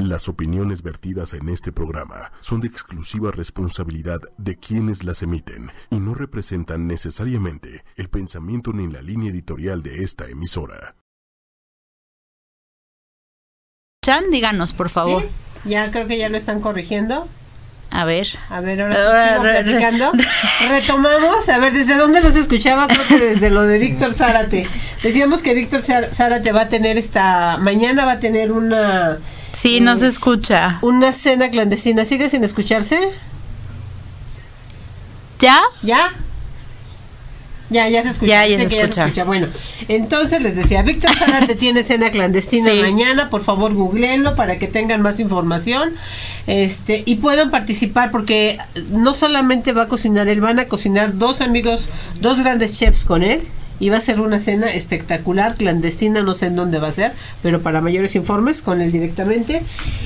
Las opiniones vertidas en este programa son de exclusiva responsabilidad de quienes las emiten y no representan necesariamente el pensamiento ni la línea editorial de esta emisora. Chan, díganos, por favor. Ya creo que ya lo están corrigiendo. A ver. A ver, ahora sí sigo platicando. Retomamos. A ver, ¿desde dónde los escuchaba? Creo que desde lo de Víctor Zárate. Decíamos que Víctor Zárate va a tener esta... Mañana va a tener una... Sí, no se escucha. Una cena clandestina. ¿Sigue sin escucharse? ¿Ya? ¿Ya? Ya, ya se escucha. Ya, se escucha. Bueno, entonces les decía, Víctor Zárate tiene cena clandestina Sí. mañana, por favor googleenlo para que tengan más información este y puedan participar porque no solamente va a cocinar él, van a cocinar dos amigos, dos grandes chefs con él y va a ser una cena espectacular, clandestina, no sé en dónde va a ser, pero para mayores informes con él directamente.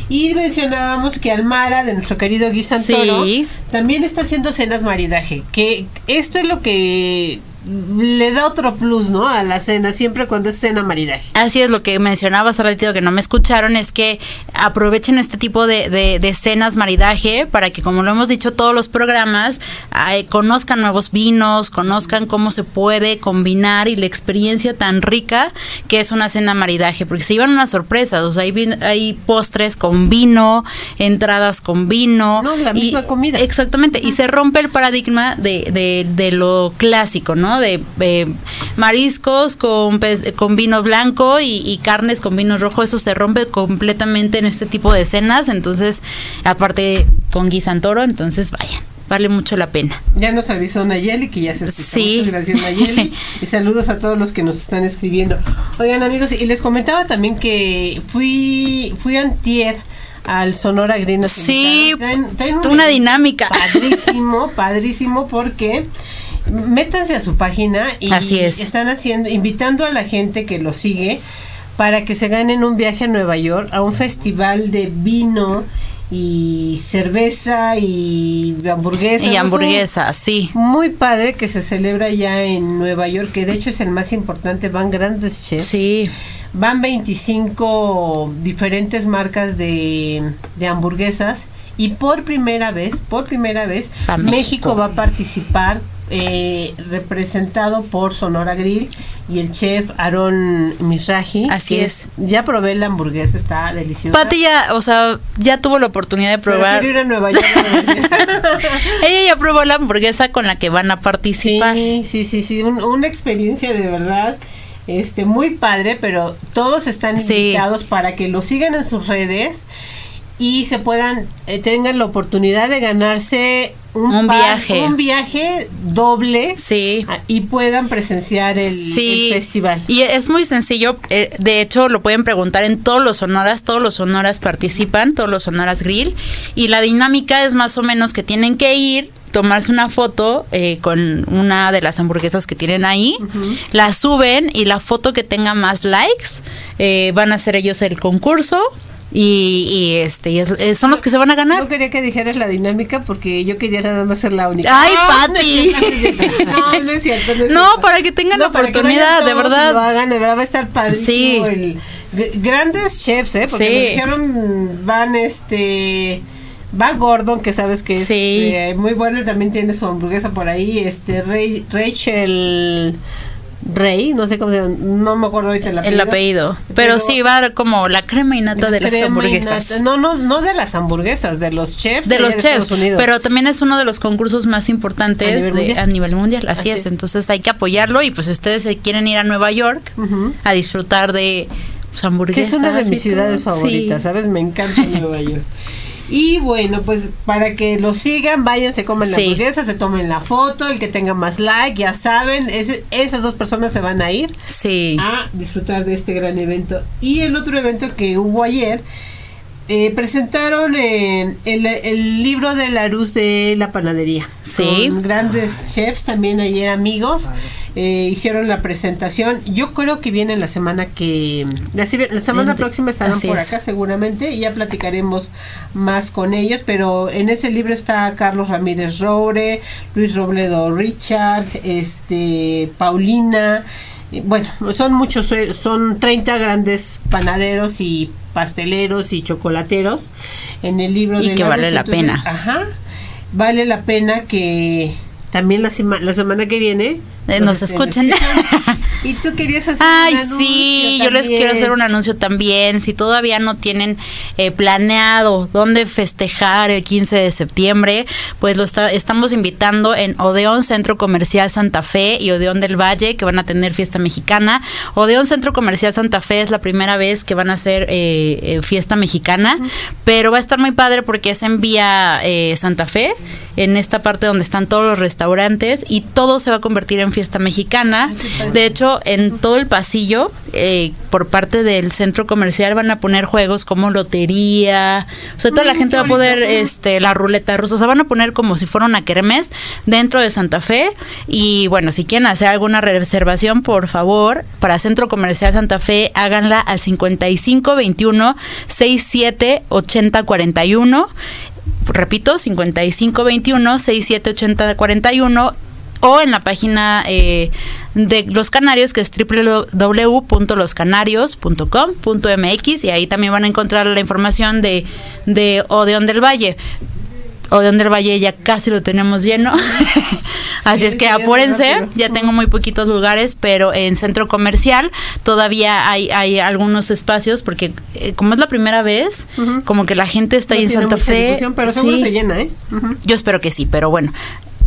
Y mencionábamos que Almara, de nuestro querido Guy Santoro, Sí. también está haciendo cenas maridaje, que esto es lo que le da otro plus, ¿no? A la cena, siempre cuando es cena maridaje. Así es lo que mencionaba hace ratito que no me escucharon, es que aprovechen este tipo de, de, de cenas maridaje para que, como lo hemos dicho todos los programas, conozcan nuevos vinos, conozcan cómo se puede combinar y la experiencia tan rica que es una cena maridaje, porque se iban unas sorpresas, o sea, hay, vin- hay postres con vino, entradas con vino. No, la misma comida. Exactamente, y se rompe el paradigma de, de, de lo clásico, ¿no? De eh, mariscos con, pez- con vino blanco y, y carnes con vino rojo, eso se rompe completamente en este tipo de cenas, entonces, aparte con Guy Santoro, entonces vayan, vale mucho la pena. Ya nos avisó Nayeli que ya se escucha. Sí. Muchas gracias Nayeli. y saludos a todos los que nos están escribiendo. Oigan amigos, y les comentaba también que fui, fui antier al Sonora nos Sí. Traen- traen un una dinámica. Padrísimo, padrísimo porque métanse a su página y Así es. están haciendo, invitando a la gente que lo sigue para que se ganen un viaje a Nueva York a un festival de vino y cerveza y hamburguesas. Y hamburguesa, sí. muy padre que se celebra ya en Nueva York, que de hecho es el más importante, van grandes chefs. Sí, Van 25 diferentes marcas de, de hamburguesas y por primera vez, por primera vez. México. va a participar eh, representado por Sonora Grill y el chef Aaron Misraji. Así es. Ya probé la hamburguesa, está deliciosa. Pati ya, o sea, ya tuvo la oportunidad de probar. quiero ir a Nueva York. Ella ya probó la hamburguesa con la que van a participar. Sí, sí, sí, sí, un- una experiencia de verdad este muy padre, pero todos están Sí. invitados para que lo sigan en sus redes y se puedan eh, tengan la oportunidad de ganarse un, Un par- viaje. un viaje doble Sí. ah, y puedan presenciar el, Sí, el festival. Y es muy sencillo. eh, de hecho, lo pueden preguntar en todos los sonoras. Todos los sonoras participan, todos los sonoras grill. Y la dinámica es más o menos que tienen que ir, tomarse una foto eh, con una de las hamburguesas que tienen ahí, la suben y la foto que tenga más likes eh, van a hacer ellos el concurso. Y, y, este y es- eh, son los que se van a ganar. No quería que dijeras la dinámica porque yo quería nada más ser la única. Ay, No, no Pati. no es cierto. No, es cierto. No, es No, cierto. para que tengan la oportunidad, de y verdad. Lo hagan, de verdad va a estar padrísimo. Sí. El, grandes chefs, ¿eh? Porque Sí. nos dijeron, van este. Va Gordon, que sabes que es Sí. eh, muy bueno, él también tiene su hamburguesa por ahí. Este, Ray- Rachel Rey, no sé cómo se llama, no me acuerdo ahorita el apellido. El apellido. Pero, sí, va como la crema y nata de las hamburguesas. No, no, no de las hamburguesas, de los chefs. de los Estados chefs, Unidos. pero también es uno de los concursos más importantes A nivel de- mundial. a nivel mundial, así, Así es. es. entonces hay que apoyarlo y pues si ustedes se quieren ir a Nueva York a disfrutar de pues, que hamburguesas. es una de mis ciudades favoritas, Sí. ¿sabes? Me encanta Nueva York. Y bueno, pues para que lo sigan, vayan, se comen la Sí. hamburguesa, se tomen la foto, el que tenga más like, ya saben, ese- esas dos personas se van a ir Sí. a disfrutar de este gran evento. Y el otro evento que hubo ayer, eh, presentaron eh, el, el libro de la luz de la panadería. Sí. Con grandes chefs también ayer amigos. eh, hicieron la presentación. Yo creo que viene la semana que... La, la semana Ent- próxima estarán por es. acá seguramente y ya platicaremos más con ellos, pero en ese libro está Carlos Ramírez Roure, Luis Robledo Richard, este Paulina, bueno, son muchos, eh, son 30 grandes panaderos y pasteleros y chocolateros en el libro y de que vale la pena. Ajá, vale la pena que también la, la semana que viene eh, nos, escuchen. y tú querías hacer Ay, sí, yo les quiero hacer un anuncio también. Si todavía no tienen eh, planeado dónde festejar el 15 de septiembre, pues lo estamos invitando en Odeón Centro Comercial Santa Fe y Odeón del Valle, que van a tener fiesta mexicana. Odeón Centro Comercial Santa Fe es la primera vez que van a hacer eh, fiesta mexicana, pero va a estar muy padre porque es en vía Santa Fe, en esta parte donde están todos los restaurantes y todo se va a convertir en fiesta mexicana. De hecho, en todo el pasillo, eh, por parte del centro comercial, van a poner juegos como lotería. O sea, toda la gente va a poder, este, la ruleta rusa. O sea, van a poner como si fuera una kermés dentro de Santa Fe. Y bueno, si quieren hacer alguna reservación, por favor, para Centro Comercial Santa Fe, háganla al 5521 67 80 41 repito, 5521 678041 o en la página eh, de Los Canarios, que es www.loscanarios.com.mx y ahí también van a encontrar la información de, de Odeón del Valle. Odeón del Valle ya casi lo tenemos lleno. Así es que apúrense, ya tengo muy poquitos lugares, pero en centro comercial todavía hay, hay algunos espacios porque eh, como es la primera vez, como que la gente está ahí en Santa Fe. Pero seguro se llena, ¿eh? Yo espero que sí, pero bueno,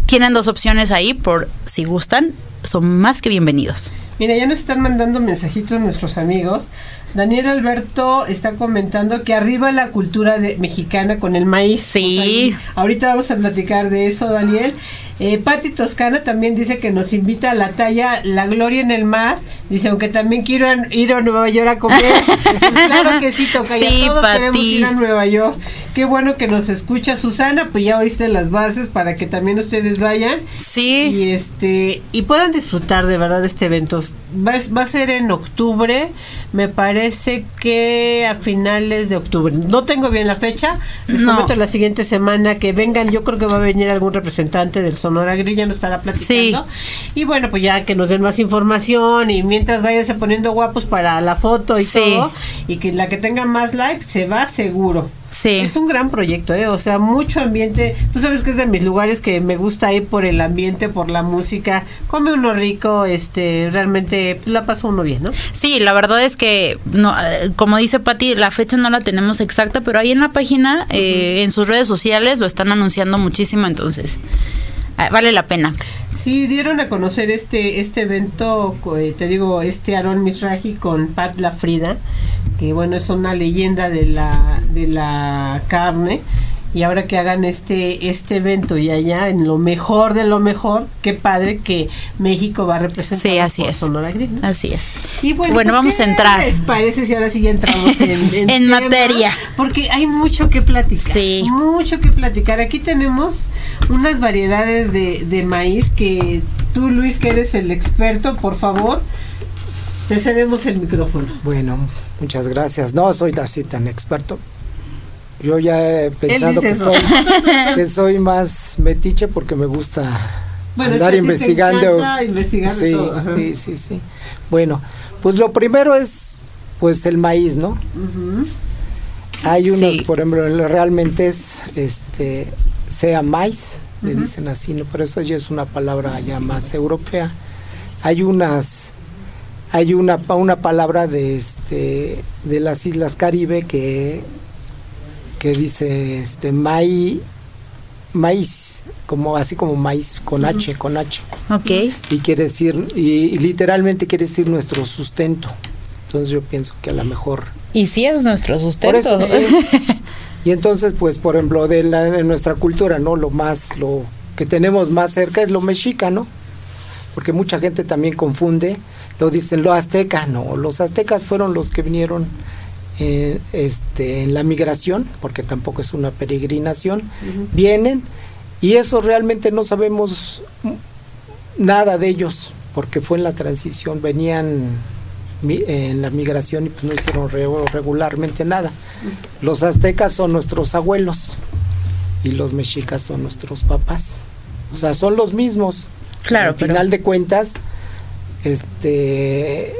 tienen dos opciones ahí por si gustan, son más que bienvenidos. Mira, ya nos están mandando mensajitos nuestros amigos. Daniel Alberto está comentando que arriba la cultura de, mexicana con el maíz. Sí. ahorita vamos a platicar de eso, Daniel. Eh, Patti Toscana también dice que nos invita a la talla La Gloria en el Mar. Dice, aunque también quiero ir a Nueva York a comer. claro que sí, toca. Sí, todos queremos ir a Nueva York. Qué bueno que nos escucha Susana, pues ya oíste las bases para que también ustedes vayan. Sí. Y este y puedan disfrutar de verdad de este evento. Va, va a ser en octubre, me parece que a finales de octubre. No tengo bien la fecha. Les no. la siguiente semana que vengan. Yo creo que va a venir algún representante del Sonora Grill, ya nos estará platicando. Y bueno, pues ya que nos den más información y mientras váyanse poniendo guapos para la foto y todo, y que la que tenga más likes se va seguro. Sí. Es un gran proyecto, ¿eh? O sea, mucho ambiente. Tú sabes que es de mis lugares que me gusta ir por el ambiente, por la música. Come uno rico, este, realmente la pasa uno bien, ¿no? Sí, la verdad es que, no, eh, como dice Patti, la fecha no la tenemos exacta, pero ahí en la página, eh, en sus redes sociales, lo están anunciando muchísimo, entonces ah, vale la pena. Sí, dieron a conocer este este evento, eh, te digo, este Aaron Misraji con Pat La Frida, que bueno, es una leyenda de la, de la carne y ahora que hagan este este evento y allá en lo mejor de lo mejor, qué padre que México va a representar sí, así es. Sonora Así es. Y bueno, bueno pues, vamos a entrar. les parece si ahora sí ya entramos en, en, materia? Porque hay mucho que platicar. Sí. Mucho que platicar. Aquí tenemos unas variedades de, de maíz que tú, Luis, que eres el experto, por favor, te cedemos el micrófono. Bueno, muchas gracias. No soy así tan experto, yo ya he pensado que soy, que soy más metiche porque me gusta andar investigando. sí, sí, sí, sí. Bueno, pues lo primero es pues el maíz, ¿no? Hay uno, por ejemplo, realmente es este sea maíz, le dicen así, ¿no? Pero eso ya es una palabra ya más europea. Hay unas hay una una palabra de este de las Islas Caribe que que dice este maíz, maíz, como así como maíz con H, con H. Ok. Y quiere decir, y, literalmente quiere decir nuestro sustento. Entonces yo pienso que a lo mejor. Y sí es nuestro sustento. y entonces, pues, por ejemplo, de, la, de nuestra cultura, ¿no? Lo más, lo que tenemos más cerca es lo mexica, ¿no? Porque mucha gente también confunde, lo dicen lo azteca, no, los aztecas fueron los que vinieron eh, este, en la migración, porque tampoco es una peregrinación, vienen y eso realmente no sabemos nada de ellos, porque fue en la transición, venían en la migración y pues no hicieron regularmente nada. Los aztecas son nuestros abuelos y los mexicas son nuestros papás. O sea, son los mismos. Claro, Al final de cuentas, este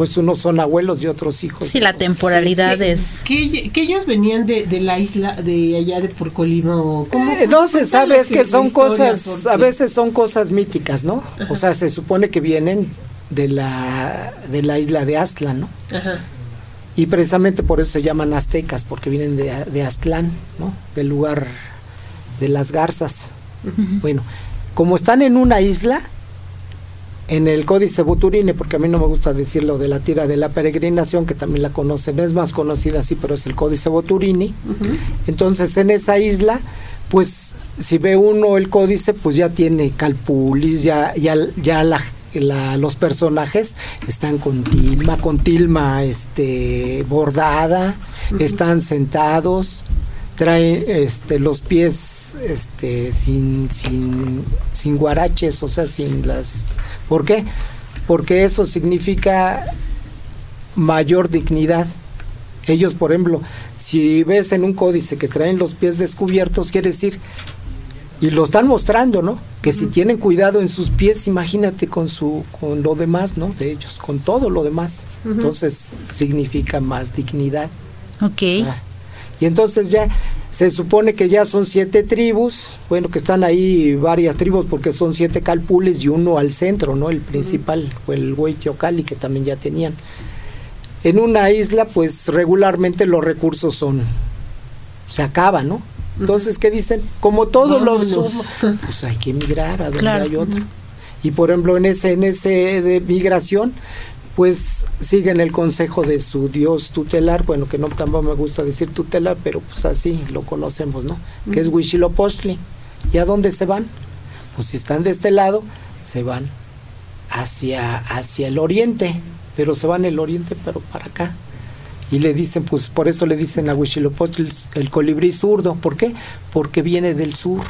pues unos son abuelos y otros hijos. Sí, la temporalidad que, es... Que, que, ellos venían de, de, la isla de allá de por Colima o cómo, eh, no se sabe es que son cosas porque... a veces son cosas míticas no Ajá. o sea se supone que vienen de la de la isla de Aztlán no Ajá. y precisamente por eso se llaman aztecas porque vienen de, de Aztlán no del lugar de las garzas. Bueno como están en una isla en el Códice Buturine, porque a mí no me gusta decirlo de la tira de la peregrinación, que también la conocen, es más conocida así, pero es el Códice Buturini. Uh -huh. Entonces, en esa isla, pues, si ve uno el códice, pues ya tiene calpulis, ya, ya, ya la, la, los personajes están con tilma, con tilma este, bordada, uh -huh. están sentados, trae este, los pies este, sin, sin, sin guaraches, o sea, sin las... ¿Por qué? Porque eso significa mayor dignidad. Ellos, por ejemplo, si ves en un códice que traen los pies descubiertos, quiere decir, y lo están mostrando, ¿no? Que uh -huh. si tienen cuidado en sus pies, imagínate con su, con lo demás, ¿no? De ellos, con todo lo demás. Uh -huh. Entonces significa más dignidad. Ok. Ah. Y entonces ya se supone que ya son siete tribus, bueno, que están ahí varias tribus porque son siete calpules y uno al centro, ¿no? El principal, fue el Huaytiocali que también ya tenían. En una isla, pues regularmente los recursos son, se acaban, ¿no? Entonces, ¿qué dicen? Como todos Vámonos. los, pues hay que emigrar a donde claro. hay otro. Y por ejemplo, en ese, en ese de migración, pues siguen el consejo de su dios tutelar, bueno, que no tampoco me gusta decir tutelar, pero pues así lo conocemos, ¿no? Que es Huitzilopochtli. ¿Y a dónde se van? Pues si están de este lado, se van hacia, hacia el oriente, pero se van el oriente, pero para acá. Y le dicen, pues por eso le dicen a Huitzilopochtli el colibrí zurdo. ¿Por qué? Porque viene del sur.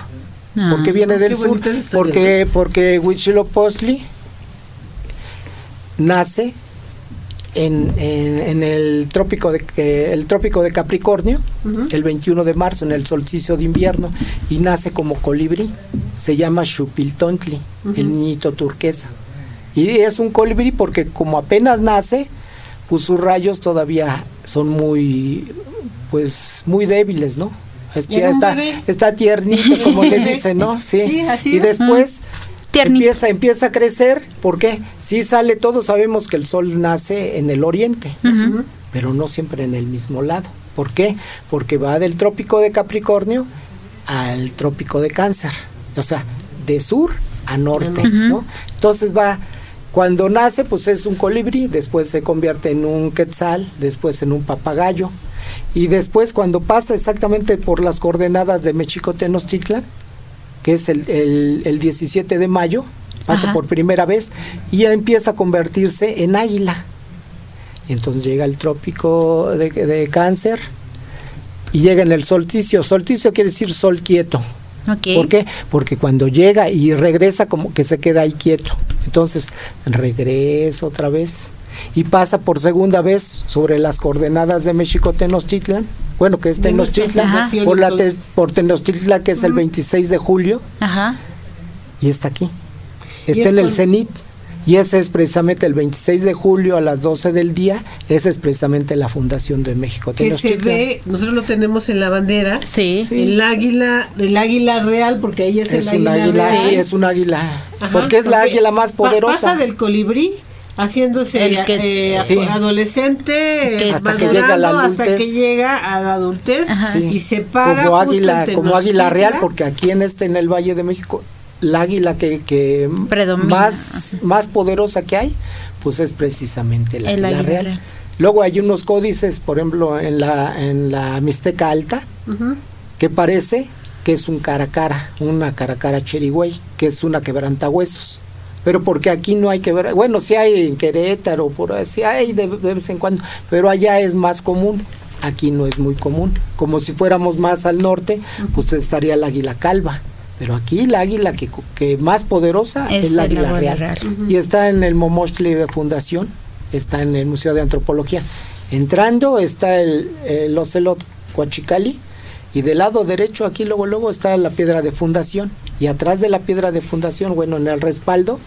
Ah, ¿Por qué viene del sur? Porque, porque Huitzilopochtli nace en, en, en, el trópico de eh, el trópico de Capricornio uh -huh. el 21 de marzo en el solsticio de invierno y nace como colibrí. Se llama Xupiltontli uh -huh. el niñito turquesa. Y es un colibrí porque como apenas nace pues sus rayos todavía son muy pues muy débiles no es que está, está tiernito como le dicen no sí, sí y después Empieza, empieza a crecer, porque si sale, todos sabemos que el sol nace en el oriente, uh -huh. pero no siempre en el mismo lado. ¿Por qué? Porque va del trópico de Capricornio al trópico de Cáncer, o sea, de sur a norte, uh -huh. ¿no? Entonces va, cuando nace, pues es un colibrí, después se convierte en un quetzal, después en un papagayo, y después cuando pasa exactamente por las coordenadas de Mexico Tenochtitlan, que es el, el, el 17 de mayo, pasa Ajá. por primera vez y ya empieza a convertirse en águila. Entonces llega el trópico de, de, cáncer y llega en el solsticio. Solsticio quiere decir sol quieto. Okay. ¿Por qué? Porque cuando llega y regresa como que se queda ahí quieto. Entonces regresa otra vez y pasa por segunda vez sobre las coordenadas de México Tenochtitlan bueno, que es Tenochtitlan, por, la te, por Tenochtitlan, que es uh -huh. el 26 de julio, Ajá. y está aquí. Está en el cenit, y ese es precisamente el 26 de julio a las 12 del día, esa es precisamente la fundación de México que se ve, nosotros lo tenemos en la bandera, sí. el águila, el águila real, porque ahí es, es el águila, águila real. Sí, es un águila, Ajá, porque es la águila más poderosa. Pasa del colibrí haciéndose el que, eh, sí. adolescente okay. hasta que llega a la adultez. hasta que llega a la adultez sí. y se para como águila como águila real porque aquí en este en el Valle de México la águila que, que más más poderosa que hay pues es precisamente la el águila real. real. luego hay unos códices por ejemplo en la en la Mixteca Alta uh -huh. que parece que es un cara a cara una cara a cara cherigüey que es una quebrantahuesos pero porque aquí no hay que ver, bueno, sí hay en Querétaro, por así hay de, de, vez en cuando, pero allá es más común, aquí no es muy común, como si fuéramos más al norte, pues estaría el águila calva, pero aquí la águila que, que más poderosa es, es la águila real, real. Uh -huh. y está en el Momochli Fundación, está en el Museo de Antropología. Entrando está el, el ocelot Coachicali, y del lado derecho aquí luego luego está la piedra de fundación. Y atrás de la piedra de fundación bueno en el respaldo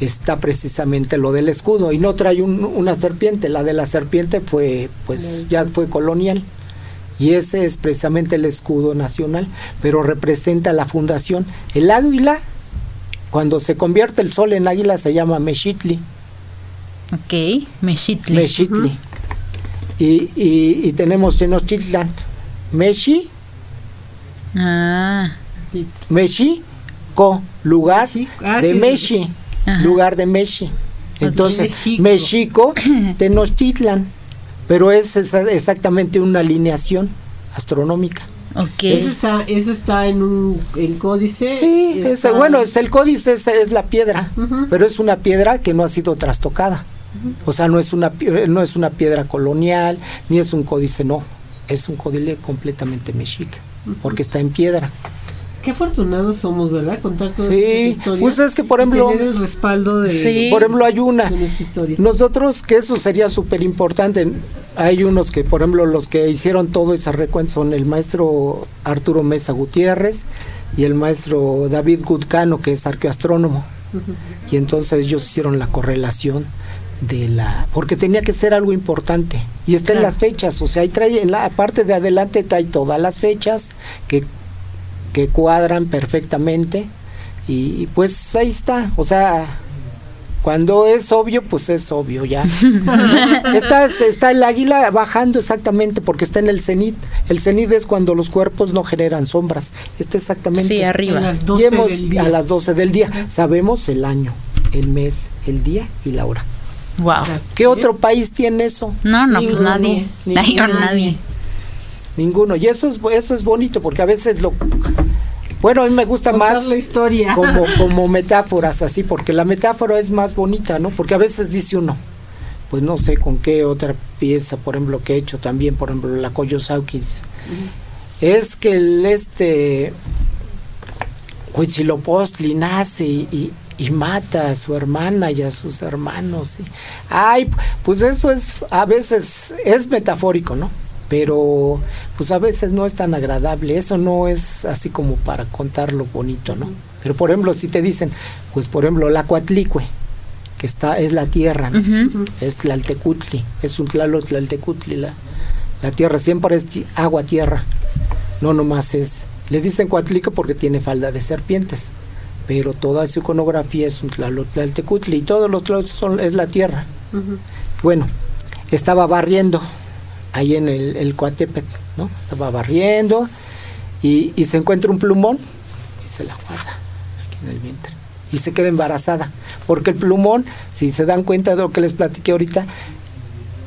está precisamente lo del escudo. Y no trae un- una serpiente, la de la serpiente fue pues ya fue colonial. Y ese es precisamente el escudo nacional, pero representa la fundación. El águila, cuando se convierte el sol en águila se llama Mexitli, Ok, Mexitli. Mexitli. y, y, y tenemos Tenochtitlan, Meshi, Ah, Meshi, co, lugar ah, de sí, Meshi, lugar de Meshi. Entonces, Mexico. México, Tenochtitlan, pero es exactamente una alineación astronómica. ok. Eso está, eso está en un en códice. Sí, es- bueno, es el códice es, es la piedra, pero es una piedra que no ha sido trastocada. O sea, no es una no es una piedra colonial, ni es un códice, no, es un códice completamente mexica, porque está en piedra. Qué afortunados somos, ¿verdad? Contar todas Sí, esas historias. pues es que, por ejemplo- tener el respaldo de, Sí. Por ejemplo, hay una de historia. Nosotros, que eso sería súper importante, hay unos que, por ejemplo, los que hicieron todo ese recuento son el maestro Arturo Mesa Gutiérrez y el maestro David Gutcano, que es arqueoastrónomo. Y entonces ellos hicieron la correlación de la... porque tenía que ser algo importante. Y está en las fechas, o sea, ahí trae, en la parte de adelante trae todas las fechas que, que cuadran perfectamente. Y pues ahí está, o sea, cuando es obvio, pues es obvio ya. está, está el águila bajando exactamente porque está en el cenit. El cenit es cuando los cuerpos no generan sombras. Está exactamente. Sí, A arriba. las Y 12 hemos- del día. A las 12 del día. Sabemos el año, el mes, el día y la hora. Wow. ¿Qué otro país tiene eso? No, no, pues Ninguno, nadie. ninguno. O nadie. Ninguno. Y eso es, eso es bonito porque a veces lo... Bueno, a mí me gusta Contar más la historia. como, como metáforas así, porque la metáfora es más bonita, ¿no? Porque a veces dice uno, pues no sé con qué otra pieza, por ejemplo, que he hecho también, por ejemplo, la Koyosauki, dice, es que el este Huitzilopochtli nace y, y- y mata a su hermana y a sus hermanos. y- ay, pues eso es, a veces es metafórico, ¿no? Pero pues a veces no es tan agradable, eso no es así como para contar lo bonito, ¿no? Pero por ejemplo, si te dicen, pues por ejemplo, la Coatlicue, que está, es la tierra, ¿no? Ujú. es Tlaltecutli, es un Tlaloc Tlaltecutli, la, la tierra siempre es agua tierra, no nomás es, le dicen Coatlico porque tiene falda de serpientes, pero toda su iconografía es un Tlaloc Tlaltecutli y todos los Tlalocs son es la tierra. Bueno, estaba barriendo ahí en el, el Coatepet, ¿no? Estaba barriendo y, y se encuentra un plumón y se la guarda aquí en el vientre y se queda embarazada. Porque el plumón, si se dan cuenta de lo que les platiqué ahorita,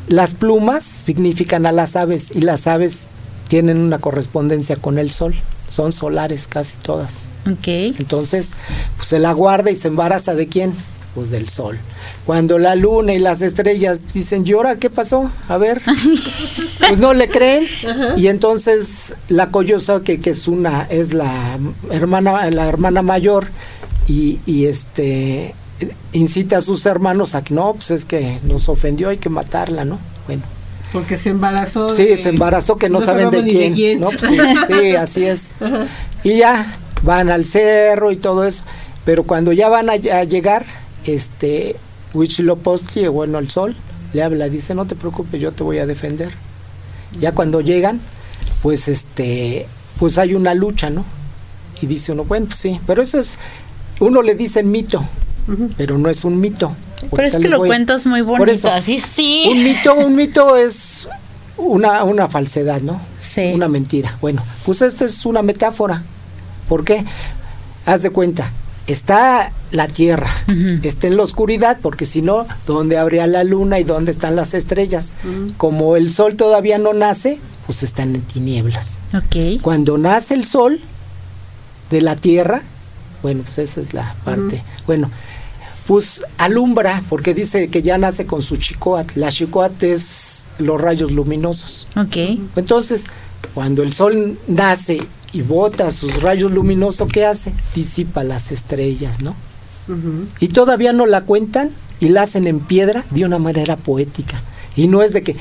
las plumas significan a las aves y las aves tienen una correspondencia con el sol, son solares casi todas. Entonces, pues se la guarda y se embaraza de quién? Pues del sol. Cuando la luna y las estrellas dicen, llora, ¿qué pasó? A ver. pues no le creen. Y entonces la Coyosa, que, que es una, es la hermana, la hermana mayor, y, y este incita a sus hermanos a que no, pues es que nos ofendió, hay que matarla, ¿no? Bueno. Porque se embarazó. Sí, de- se embarazó que no, saben de quién. ¿no? Pues sí, sí, así es. Y ya van al cerro y todo eso. Pero cuando ya van a, a llegar, este, Huitzilopochtli, bueno, el sol, le habla, dice, no te preocupes, yo te voy a defender. Ya cuando llegan, pues este, pues hay una lucha, ¿no? Y dice uno, bueno, pues sí, pero eso es, uno le dice mito, pero no es un mito. Pero es que lo cuentas muy bonito. eso, Así sí. un mito, un mito es una, una falsedad, ¿no? Sí. Una mentira. Bueno, pues esto es una metáfora. ¿Por qué? Haz de cuenta, está la tierra, está en la oscuridad, porque si no, ¿dónde habría la luna y dónde están las estrellas? Como el sol todavía no nace, pues están en tinieblas. Ok. Cuando nace el sol de la tierra, bueno, pues esa es la parte. Bueno, pues alumbra, porque dice que ya nace con su chicoat. La chicoat es los rayos luminosos. Ok. Entonces, cuando el sol nace y bota sus rayos luminosos, ¿qué hace? Disipa las estrellas, ¿no? Y todavía no la cuentan y la hacen en piedra de una manera poética. Y no es de que,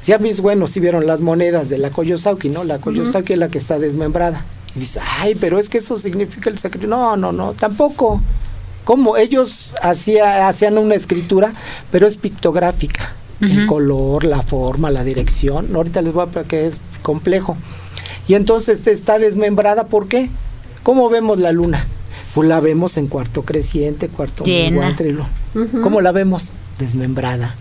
si a mis buenos si vieron las monedas de la Koyosauki, ¿no? La Koyosauki es la que está desmembrada. Y dice, ay, pero es que eso significa el sacrificio. No, no, no, tampoco. Cómo ellos hacía, hacían una escritura, pero es pictográfica. El color, la forma, la dirección. Ahorita les voy a que es complejo. Y entonces está desmembrada, ¿por qué? ¿Cómo vemos la luna? Pues la vemos en cuarto creciente, cuarto menguante. ¿Cómo la vemos? Desmembrada.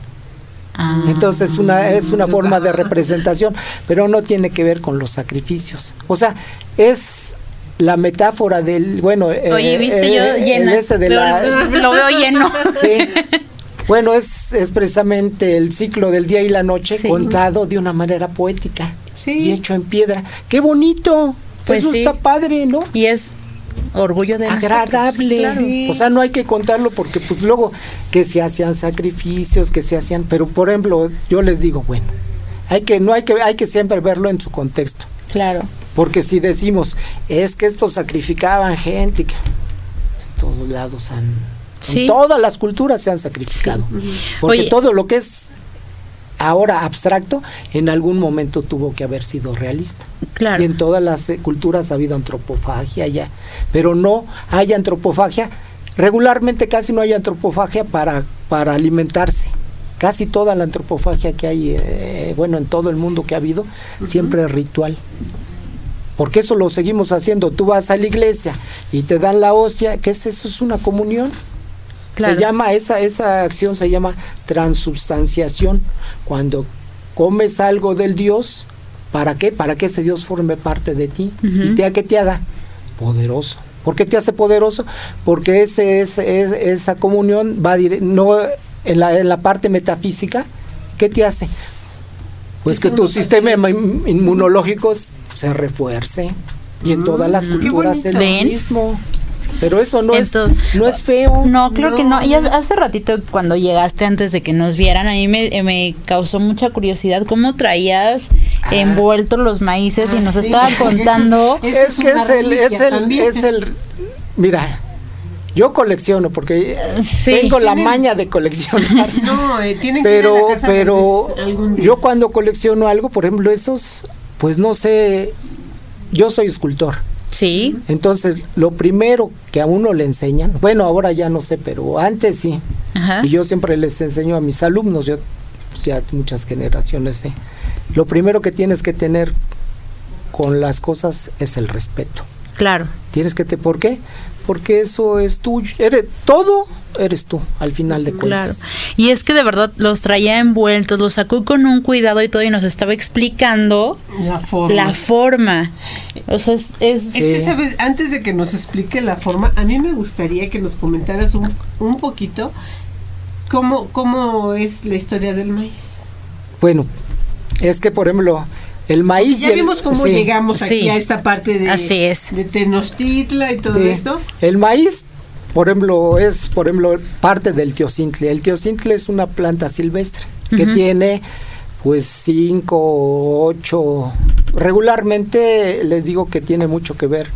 Ah. Entonces una, es una forma de representación, pero no tiene que ver con los sacrificios. O sea, es la metáfora del, bueno, Oye, viste yo eh, llena, lo veo lleno. Sí. Bueno, es, es precisamente el ciclo del día y la noche contado de una manera poética y hecho en piedra. ¡Qué bonito! Pues Eso está padre, ¿no? Y es orgullo de agradable. O sea, no hay que contarlo porque pues luego que se hacían sacrificios, que se hacían, pero por ejemplo, yo les digo, bueno, hay que no hay que hay que siempre verlo en su contexto. Claro. Porque si decimos, es que estos sacrificaban gente, que en todos lados han en todas las culturas se han sacrificado. Porque todo lo que es ahora abstracto, en algún momento tuvo que haber sido realista. Claro. Y en todas las eh, culturas ha habido antropofagia ya, pero no hay antropofagia, regularmente casi no hay antropofagia para, para alimentarse. Casi toda la antropofagia que hay, eh, bueno, en todo el mundo que ha habido, siempre es ritual. Porque eso lo seguimos haciendo. Tú vas a la iglesia y te dan la hostia, ¿qué es eso? Es una comunión. Se llama, esa, esa acción se llama transubstanciación. Cuando comes algo del Dios, ¿para qué? Para que ese Dios forme parte de ti. ¿Y te, que te haga? Poderoso. ¿Por qué te hace poderoso? Porque ese, es esa comunión va no en la, en la parte metafísica. ¿Qué te hace? Pues que tu sistema inmunológico se refuerce. Y en todas las culturas es lo mismo. Pero eso no es no es feo. No, creo que no. Y hace ratito cuando llegaste antes de que nos vieran, a mí me, causó mucha curiosidad cómo traías ah. envueltos los maíces y ah, nos estaba contando. Es, que es el, es el, es el, mira, yo colecciono porque tengo la maña de coleccionar. no, eh, pero, pero yo cuando colecciono algo, por ejemplo, esos, pues no sé, yo soy escultor. Sí. Entonces, lo primero que a uno le enseñan, bueno, ahora ya no sé, pero antes sí. Y yo siempre les enseño a mis alumnos, yo pues, ya muchas generaciones sé. Lo primero que tienes que tener con las cosas es el respeto. Claro. Tienes que te ¿por qué? Porque eso es tuyo, eres todo eres tú al final de cuentas. Claro. Y es que de verdad los traía envueltos, los sacó con un cuidado y todo y nos estaba explicando la forma. La forma. O sea, es... Es, que, ¿sabes? Antes de que nos explique la forma, a mí me gustaría que nos comentaras un, un poquito cómo, cómo es la historia del maíz. Bueno, es que por ejemplo... El maíz. Ya vimos cómo llegamos aquí a esta parte de, Así es. de Tenochtitla y todo esto. El maíz, por ejemplo, es por ejemplo parte del teocintle. El teocintle es una planta silvestre que tiene pues cinco, ocho, regularmente les digo que tiene mucho que ver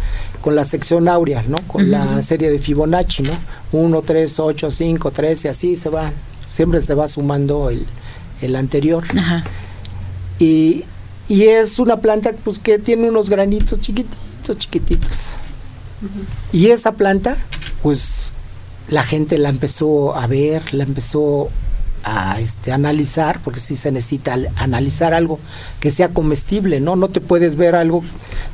con la sección áurea, ¿no? Con la serie de Fibonacci, ¿no? Uno, tres, ocho, cinco, tres y así se va, siempre se va sumando el, el anterior. Y, y es una planta pues que tiene unos granitos chiquititos, chiquititos. Y esa planta pues la gente la empezó a ver, la empezó a este, analizar, porque si se necesita analizar algo que sea comestible, ¿no? No te puedes ver algo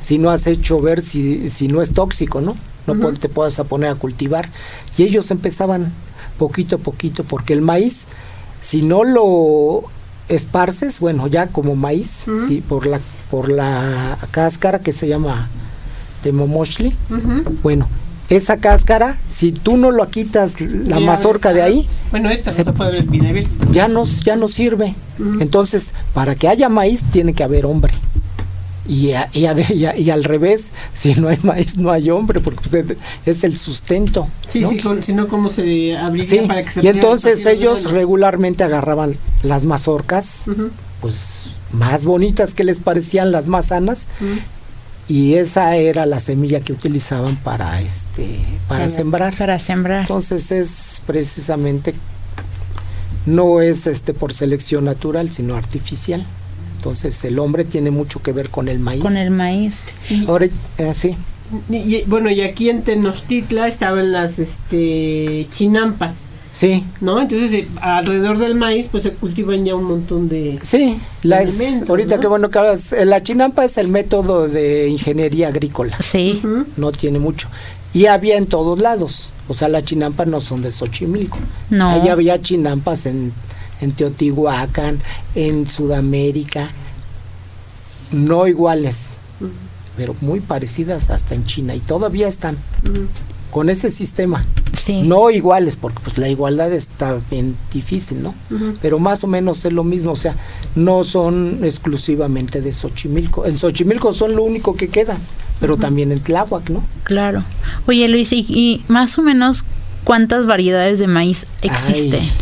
si no has hecho ver si, si no es tóxico, ¿no? No te puedes poner a cultivar. Y ellos empezaban poquito a poquito, porque el maíz, si no lo esparces, bueno, ya como maíz, sí, por la por la cáscara que se llama temomoshli, bueno, esa cáscara, si tú no lo quitas la mazorca de ahí, bueno, esta se, puede. Ya no, ya no sirve. Entonces, para que haya maíz tiene que haber hombre. Y, y, y, al revés, si no hay maíz, no hay hombre, porque usted es el sustento. Sí, sí, si no, ¿cómo se abriría para que se Y entonces ellos regularmente agarraban las mazorcas, pues más bonitas que les parecían las más sanas, y esa era la semilla que utilizaban para este para, sembrar. para sembrar. Entonces es precisamente no es este por selección natural sino artificial entonces el hombre tiene mucho que ver con el maíz con el maíz ahora eh, sí y- bueno, y aquí en Tenochtitla estaban las este chinampas, Sí, ¿no? Entonces, eh, alrededor del maíz, pues se cultivan ya un montón de... sí. La es- Alimentos, ahorita ¿no? que bueno que hablas, eh, la chinampa es el método de ingeniería agrícola. Sí. No tiene mucho. Y había en todos lados. O sea, las chinampas no son de Xochimilco. No. Ahí había chinampas en, en Teotihuacán, en Sudamérica. No iguales, pero muy parecidas hasta en China. Y todavía están con ese sistema. Sí. No iguales, porque pues la igualdad está bien difícil, ¿no? Pero más o menos es lo mismo, o sea, no son exclusivamente de Xochimilco. En Xochimilco son lo único que queda, pero también en Tláhuac, ¿no? Claro. Oye, Luis, ¿y, y más o menos cuántas variedades de maíz existen? Ay,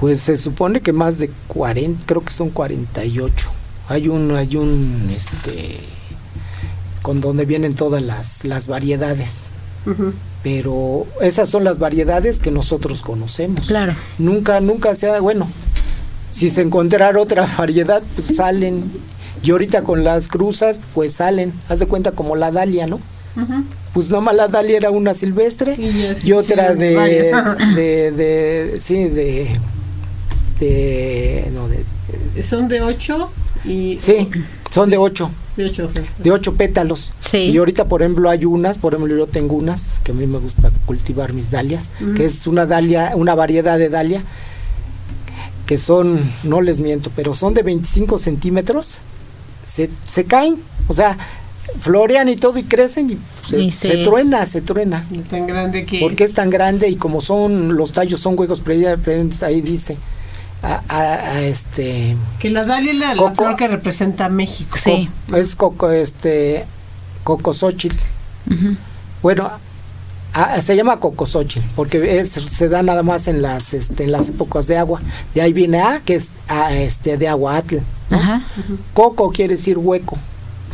pues se supone que más de 40, creo que son 48. Hay un, hay un, este, con donde vienen todas las, las variedades. Pero esas son las variedades que nosotros conocemos. Claro. Nunca, nunca se ha, bueno, si se encontrara otra variedad, pues salen. Y ahorita con las cruzas, pues salen. Haz de cuenta como la dalia, ¿no? Ujú. Pues nomás la dalia era una silvestre Y otra de, de, sí, de, de, no, de, Son de 8 y... sí, son de ocho, De 8. de ocho pétalos. Sí. Y ahorita, por ejemplo, hay unas, por ejemplo, yo tengo unas, que a mí me gusta cultivar mis dalias, que es una dalia, una variedad de dalia, que son, no les miento, pero son de 25 centímetros, se, se caen, o sea, florean y todo y crecen y se, Y se se- truena, se truena. Tan grande que... Porque es tan grande y como son, los tallos son huecos, pero ahí- pero ahí dice, a, a- a este, Que la dalia es la, la Coco. flor que representa a México. Sí. co- es coco, este, cocosóchil. Ujú. Bueno, se llama cocosóchil porque es, se da nada más en las este, en las épocas de agua. De ahí viene A, que es a, este de agua atl. Coco quiere decir hueco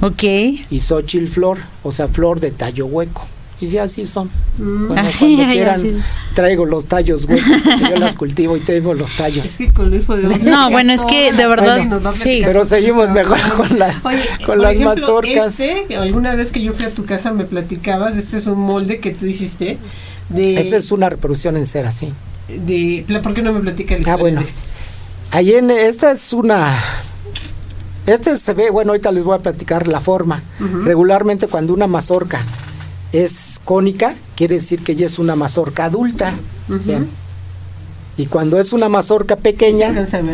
Ok. y xochil flor, o sea, flor de tallo hueco. Y sí, así son. Mm. Bueno, Así, cuando ay, quieran, así. traigo los tallos que yo las cultivo y tengo los Es tallos. que con Luis podemos No, bueno, es que de verdad, sí. Pero seguimos mejor con las, Oye, con por las ejemplo, mazorcas. Este, alguna vez que yo fui a tu casa me platicabas, este es un molde que tú hiciste de... Esa es una reproducción en cera, sí. de ¿Por qué no me platica la Ah, bueno. este? Ahí en, esta es una... Este se ve, bueno, ahorita les voy a platicar la forma. Regularmente cuando una mazorca es cónica, quiere decir que ya es una mazorca adulta. Y cuando es una mazorca pequeña,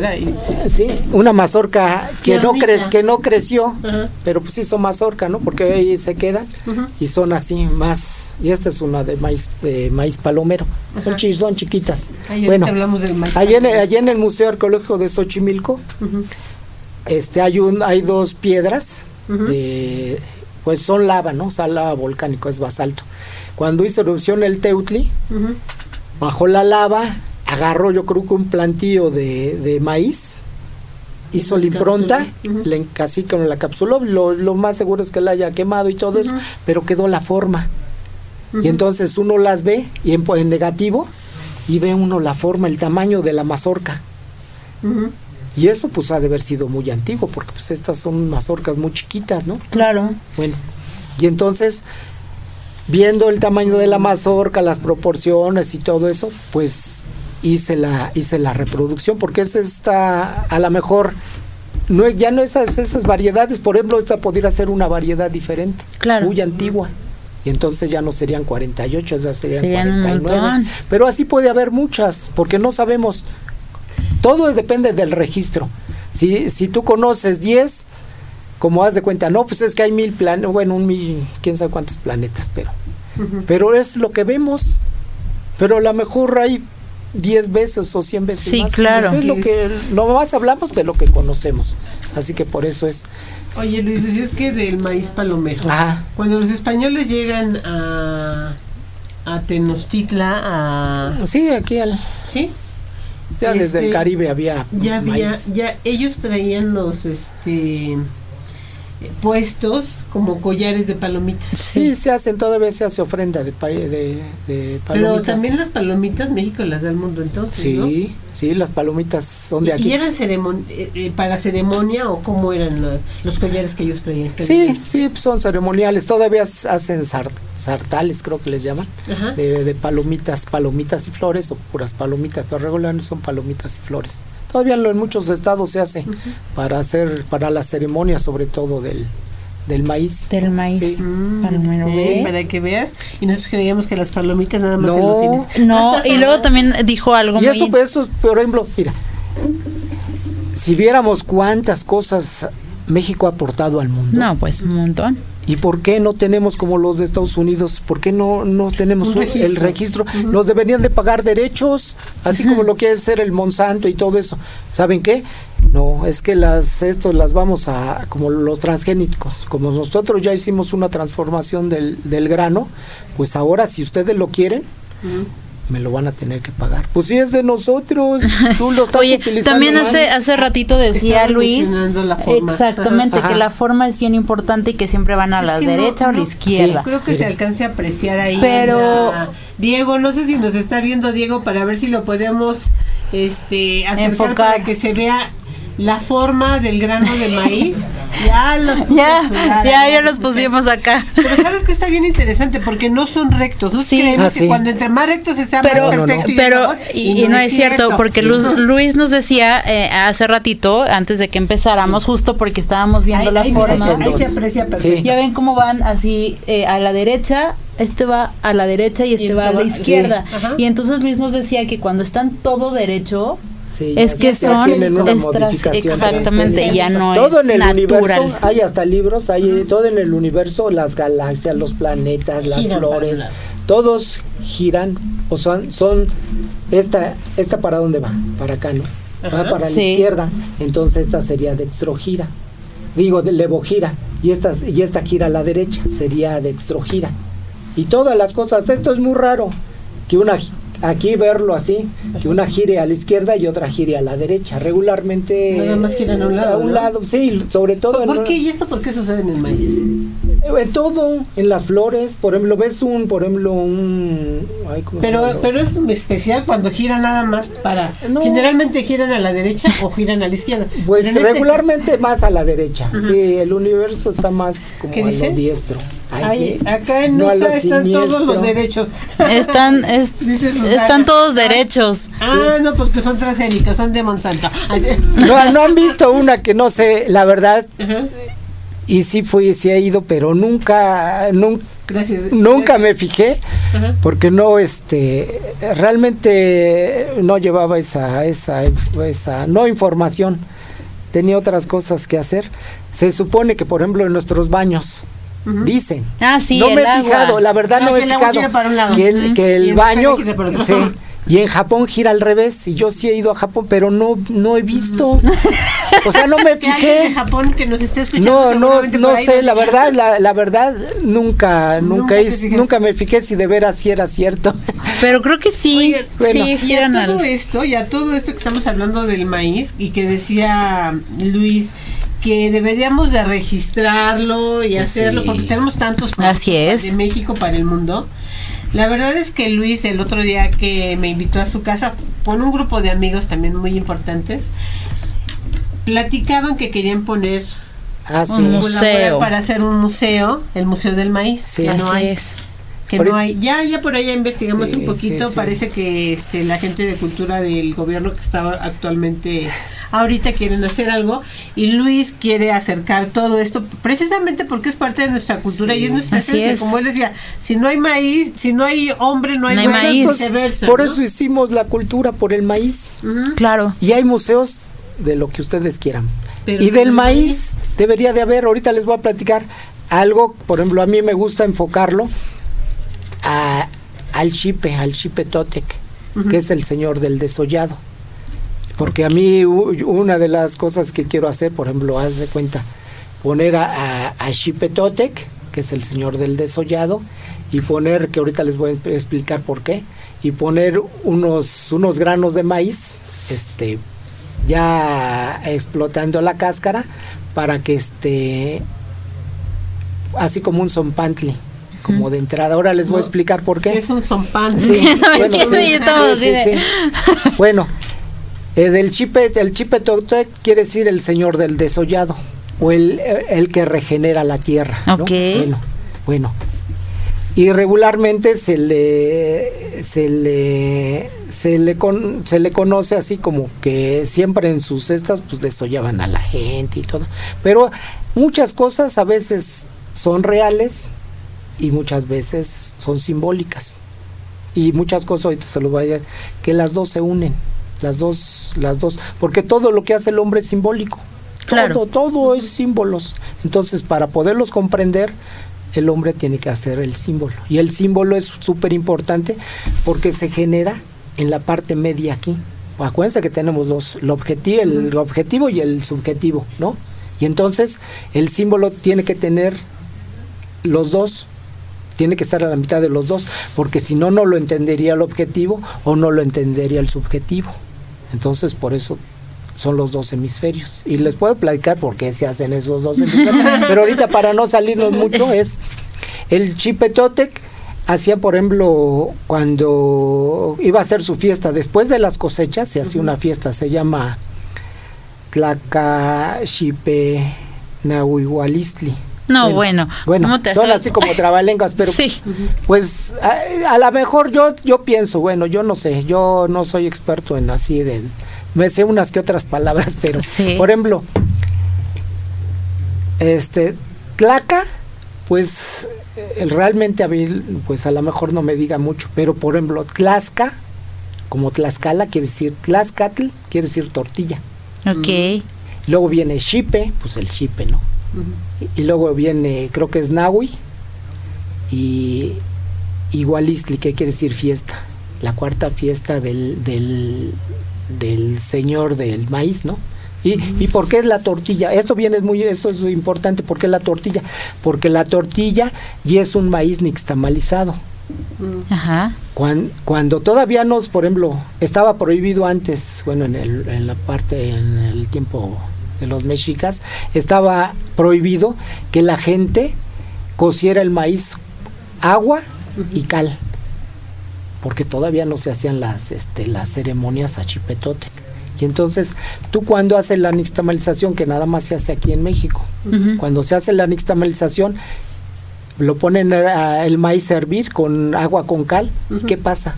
ahí, sí. sí, una mazorca que no, que no creció, pero pues hizo mazorca, ¿no? Porque ahí se quedan y son así más. Y esta es una de maíz, de maíz palomero. Son, son chiquitas. Bueno, ahorita hablamos del maíz. allá en, allá en el Museo Arqueológico de Xochimilco, este hay un hay dos piedras de pues son lava no o sea lava volcánico es basalto. Cuando hizo erupción el Teutli bajó la lava agarró yo creo que un plantío de, de maíz hizo la impronta le encasicó la encapsuló. Lo, lo más seguro es que la haya quemado y todo eso pero quedó la forma. Y entonces uno las ve y en, en negativo y ve uno la forma el tamaño de la mazorca. Y eso pues ha de haber sido muy antiguo, porque pues estas son mazorcas muy chiquitas, ¿no? Claro. Bueno, y entonces, viendo el tamaño de la mazorca, las proporciones y todo eso, pues hice la, hice la reproducción, porque esa está a lo mejor, no, ya no esas, esas variedades, por ejemplo, esta podría ser una variedad diferente, Claro. muy antigua. Y entonces ya no serían 48, ya serían, Serían un 49. montón. Pero así puede haber muchas, porque no sabemos. Todo depende del registro. Si, si tú conoces 10, como haz de cuenta, no, pues es que hay mil planetas, bueno, un mil, quién sabe cuántos planetas, pero, pero es lo que vemos. Pero a lo mejor hay 10 veces o 100 veces Sí, más. claro. Pues es lo que, lo más hablamos de lo que conocemos. Así que por eso es. Oye Luis, decías que del maíz palomero. Ajá. Cuando los españoles llegan a, a Tenochtitla, a... Sí, aquí al, ¿Sí? Ya desde el Caribe había. Ya había, maíz. ya ellos traían los este puestos como collares de palomitas. Sí, se hacen, todavía se hace ofrenda de, pa- de, de Pero palomitas. también las palomitas México las da al mundo entonces, ¿no? Sí, las palomitas son de ¿Y aquí. eran ceremon- eh, eh, para ceremonia o cómo eran la- los collares que ellos traían? ¿Qué Sí, sí, pues son ceremoniales. Todavía hacen sar- sartales, creo que les llaman, de, de palomitas, palomitas y flores o puras palomitas, pero regularmente son palomitas y flores. Todavía lo- en muchos estados se hace para hacer, para la ceremonia, sobre todo del, del maíz. Del maíz. Sí. Mm, Palomero B. para que veas. Y nosotros creíamos que las palomitas nada más en No. los cines. No, y luego también dijo algo Y muy... eso, pues, eso, es, por ejemplo, mira, si viéramos cuántas cosas México ha aportado al mundo. No, pues un montón. ¿Y por qué no tenemos como los de Estados Unidos? ¿Por qué no, no tenemos Un un- registro. el registro? Nos deberían de pagar derechos, así como lo quiere hacer el Monsanto y todo eso. ¿Saben qué? No, es que las estos las vamos a como los transgénicos, como nosotros ya hicimos una transformación del, del grano, pues ahora si ustedes lo quieren, me lo van a tener que pagar. Pues si es de nosotros, tú lo estás Oye, utilizando. también mal. hace, hace ratito decía Luis, mencionando la forma. exactamente, Ajá. que la forma es bien importante y que siempre van a Es la que no- derecha o no- la izquierda. Creo que se alcance a apreciar ahí. Pero- la- Diego, no sé si nos está viendo Diego para ver si lo podemos este, acercar Enfocar. para que se vea la forma del grano de maíz. Ya los Ya, ya, ya los pusimos acá. Pero sabes que está bien interesante porque no son rectos. No Sí. Ah, que sí. cuando entre más rectos está Pero, más no, no. y pero y, y no es cierto, porque Sí. Luz- Luis nos decía eh, hace ratito, antes de que empezáramos, justo porque estábamos viendo Ahí- la ahí forma. se- ahí se aprecia Sí. perfecto. Ya ven cómo van así eh, a la derecha, este va a la derecha y este Y va a la sí. izquierda. Y entonces Luis nos decía que cuando están todo derecho, Sí, es que son tienen una estras- modificación. exactamente, ya no todo es en el natural. universo hay hasta libros hay todo en el universo las galaxias los planetas las Giran flores todos giran o son son esta esta para dónde va para acá no va Ajá. para la izquierda entonces esta sería dextrogira. Digo de levogira y esta y esta gira a la derecha sería dextrogira. Y todas las cosas esto es muy raro que una aquí verlo así que una gire a la izquierda y otra gire a la derecha regularmente Nada más giran a un lado, a un ¿no? lado sí sobre todo en ¿Por una- qué? ¿Y esto por qué sucede en el maíz? En todo, en las flores, por ejemplo, ves un, por ejemplo, un... ay, ¿cómo se Pero, llama? pero es especial cuando giran nada más para... No. Generalmente giran a la derecha o giran a la izquierda. Pues este- regularmente más a la derecha, sí, el universo está más como ¿Qué a dice? lo diestro. Ay, Ay, sí. acá en No USA están todos los derechos. Están, es- están todos derechos. Ah, no, pues que son transgénicos, son de Monsanto. No, no han visto una que no sé, la verdad, Ajá. Y sí fui, sí he ido, pero nunca, nunca, Gracias. nunca me fijé, Ajá. porque no, este, realmente no llevaba esa, esa, esa, no información, tenía otras cosas que hacer. Se supone que, por ejemplo, en nuestros baños, dicen, Ah, sí, no el me he agua. fijado, la verdad Ah, no me que he el fijado gira para un lado. que el, que el baño, sí, y en Japón gira al revés, y yo sí he ido a Japón, pero no, no he visto, o sea, no me Que alguien de fijé. Japón que nos esté escuchando. No, no, no por ahí sé, la verdad, la, la verdad, nunca, Nunca es- nunca me fijé si de veras si era cierto. Pero creo que sí, Oigan, bueno. sí Y a todo al... esto, y a todo esto que estamos hablando del maíz y que decía Luis que deberíamos de registrarlo y hacerlo Sí. porque tenemos tantos Así es. de México para el mundo. La verdad es que Luis el otro día que me invitó a su casa con un grupo de amigos también muy importantes platicaban que querían poner Ah, sí. Un museo. para hacer un museo, el Museo del Maíz, Sí. que no hay es. Que Ahorita- no hay. Ya, ya por allá investigamos Sí, un poquito. sí, sí. Parece que este, la gente de cultura del gobierno que está actualmente ahorita quieren hacer algo y Luis quiere acercar todo esto precisamente porque es parte de nuestra cultura Sí, y es nuestra esencia. es. Como él decía, si no hay maíz, si no hay hombre, no hay, No hay maíz, viceversa, por ¿no? eso hicimos la cultura por el maíz. Claro. Y hay museos de lo que ustedes quieran. Pero y del del maíz debería de haber, ahorita les voy a platicar algo, por ejemplo, a mí me gusta enfocarlo a, al chipe, al chipe Totec, que es el señor del desollado. Porque a mí una de las cosas que quiero hacer, por ejemplo, haz de cuenta, poner a, a, a Chipe Totec, que es el señor del desollado, y poner, que ahorita les voy a explicar por qué, y poner unos, unos granos de maíz, este, ya explotando la cáscara, para que este, así como un zompantli, como de entrada. Ahora les voy a explicar por qué. Es un zompán. Sí, Sí, sí, sí. Bueno, Eh, del chipe, el chipe totec quiere decir el señor del desollado o el, el que regenera la tierra. ¿no? Ok. Bueno, bueno. Y regularmente se le se le se le con- se le conoce así como que siempre en sus cestas pues desollaban a la gente y todo. Pero muchas cosas a veces son reales y muchas veces son simbólicas. Y muchas cosas ahorita se lo voy a que las dos se unen, las dos las dos, porque todo lo que hace el hombre es simbólico. Claro. Todo, todo es símbolos. Entonces, para poderlos comprender, el hombre tiene que hacer el símbolo. Y el símbolo es súper importante porque se genera en la parte media aquí. Acuérdense que tenemos dos, el objetivo, el objetivo y el subjetivo, ¿no? Y entonces el símbolo tiene que tener los dos, tiene que estar a la mitad de los dos, porque si no, no lo entendería el objetivo o no lo entendería el subjetivo. Entonces, por eso son los dos hemisferios. Y les puedo platicar por qué se hacen esos dos hemisferios. Pero ahorita, para no salirnos mucho, es el chipetotec. Hacían, por ejemplo, cuando iba a hacer su fiesta después de las cosechas, se hacía una fiesta, se llama Tlacaxipe Nahuigualistli. No, bueno. Bueno, ¿cómo te son así como trabalenguas, pero Sí. pues a, a lo mejor yo yo pienso, bueno, yo no sé, yo no soy experto en así de me sé unas que otras palabras, pero Sí. por ejemplo, este Tlaca, pues eh, realmente a mí, pues a lo mejor no me diga mucho, pero por ejemplo, Tlaxca, como Tlaxcala quiere decir Tlaxcatl, quiere decir tortilla. Ok. Luego viene Chipe, pues el Chipe, ¿no? Y, y luego viene, creo que es Nahui y Igualistli, que quiere decir fiesta. La cuarta fiesta del, del, del señor del maíz, ¿no? ¿Y, ¿Y por qué es la tortilla? Esto viene muy, esto es muy importante, ¿por qué la tortilla? Porque la tortilla ya es un maíz nixtamalizado. Ajá. Cuan- Cuando, todavía nos, por ejemplo, estaba prohibido antes, bueno, en, el, en la parte, en el tiempo de los mexicas, estaba prohibido que la gente cociera el maíz agua y cal, porque todavía no se hacían las, este, las ceremonias a Chipetotec. Y entonces, tú cuando haces la nixtamalización, que nada más se hace aquí en México, cuando se hace la nixtamalización, lo ponen a- el maíz a hervir con agua con cal. ¿Y qué pasa?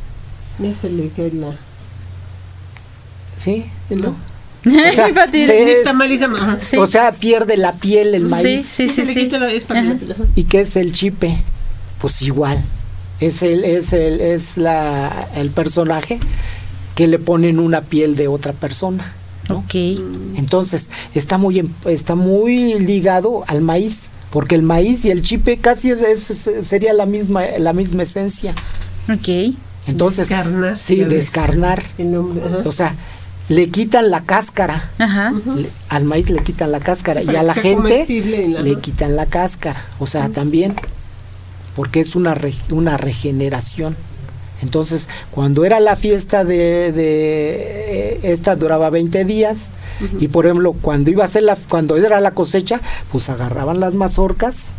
Ya se le la. ¿Sí? ¿No? Ay, sea, se-. O sea, pierde la piel el maíz. sí, sí, sí. ¿Y qué es el chipe? Pues igual. Es el, es el, es la, el personaje que le ponen una piel de otra persona. ¿no? Ok. Entonces, está muy, em- está muy ligado al maíz, porque el maíz y el chipe casi es, es- sería la misma, la misma esencia. Ok. Entonces, Descarnar, sí, descarnar. El nombre, ajá. O sea, le quitan la cáscara. Ajá. Le- al maíz le quitan la cáscara y a la gente la- le quitan la cáscara. O sea, también, porque es una, re- una regeneración. Entonces, cuando era la fiesta de, de eh, esta duraba 20 días y por ejemplo, cuando iba a ser la cuando era la cosecha, pues agarraban las mazorcas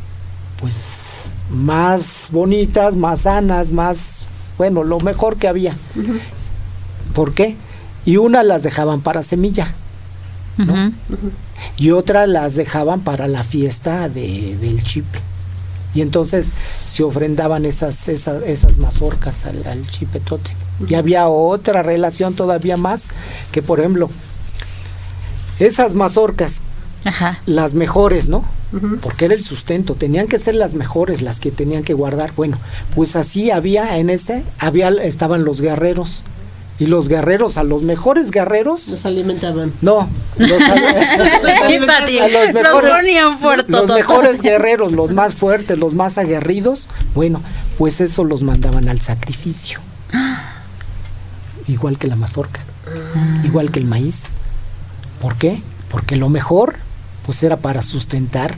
pues más bonitas, más sanas, más bueno, lo mejor que había. ¿Por qué? Y una las dejaban para semilla y otras las dejaban para la fiesta de, del chipe. Y entonces se ofrendaban esas, esas, esas mazorcas al, al chipetote. Y había otra relación todavía más, que por ejemplo, esas mazorcas, Ajá. las mejores, ¿no? Porque era el sustento, tenían que ser las mejores, las que tenían que guardar. Bueno, pues así había en ese, había, estaban los guerreros. Y los guerreros, a los mejores guerreros, Nos alimentaban. no, los, a los los mejores, ponían fuerte. los mejores guerreros, los más fuertes, los más aguerridos, bueno, pues eso los mandaban al sacrificio. Igual que la mazorca, igual que el maíz. ¿Por qué? Porque lo mejor, pues era para sustentar,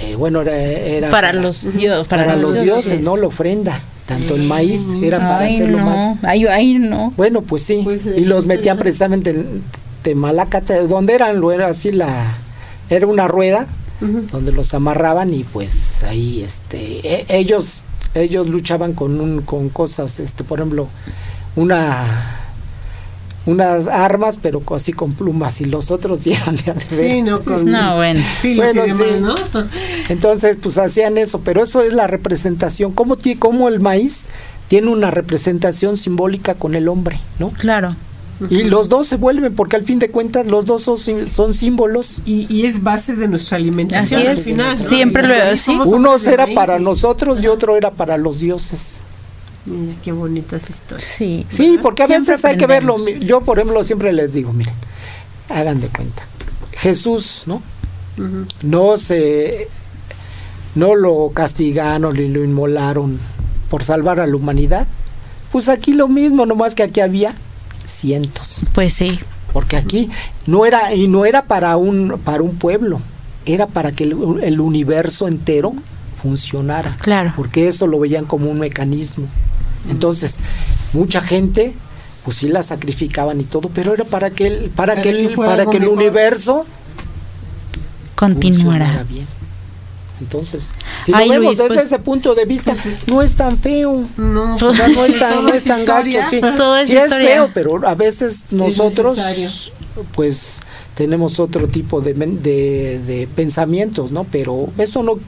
eh, bueno, era, era Para los dios, para, para, los dioses, ¿no? La ofrenda. Tanto el maíz era para Ay, hacerlo no. más. Ay, ay, no. Bueno, pues sí. Pues, y los pues, metían precisamente en Temalacate, donde eran, lo era así la, era una rueda donde los amarraban y pues ahí, este, e- ellos, ellos luchaban con un, con cosas, este, por ejemplo, una, unas armas, pero así con plumas, y los otros sí eran de a de Sí, no, con No, bueno. filos Bueno, y demás, sí. ¿no? Entonces, pues hacían eso, pero eso es la representación, cómo, ti- cómo el maíz tiene una representación simbólica con el hombre, ¿no? Claro. Y los dos se vuelven, porque al fin de cuentas los dos son, son símbolos. Y, y es base de nuestra alimentación Así al final. ¿no? Siempre lo- sí. Uno era para y- nosotros y otro era para los dioses. Mira qué bonitas historias. Sí. Sí, porque a Siempre veces hay que verlo. Yo, por ejemplo, siempre les digo, miren, hagan de cuenta. Jesús, ¿no? No se, no lo castigaron ni lo inmolaron por salvar a la humanidad. Pues aquí lo mismo, nomás que aquí había cientos. Pues sí. Porque aquí no era, y no era para un, para un pueblo, era para que el, el universo entero funcionara. Claro. Porque eso lo veían como un mecanismo. Entonces, mucha gente, pues sí la sacrificaban y todo, pero era para que el, para, Para que, el, para que el mejor. universo Continuará. bien. Entonces, si Ay, lo vemos Luis, desde pues- ese punto de vista, no es tan feo. No, Pues, O sea, no es tan, no es tan gacho, sí. Todo es Sí es feo, pero a veces nosotros, pues, tenemos otro tipo de, de, de pensamientos, ¿no? Pero eso no,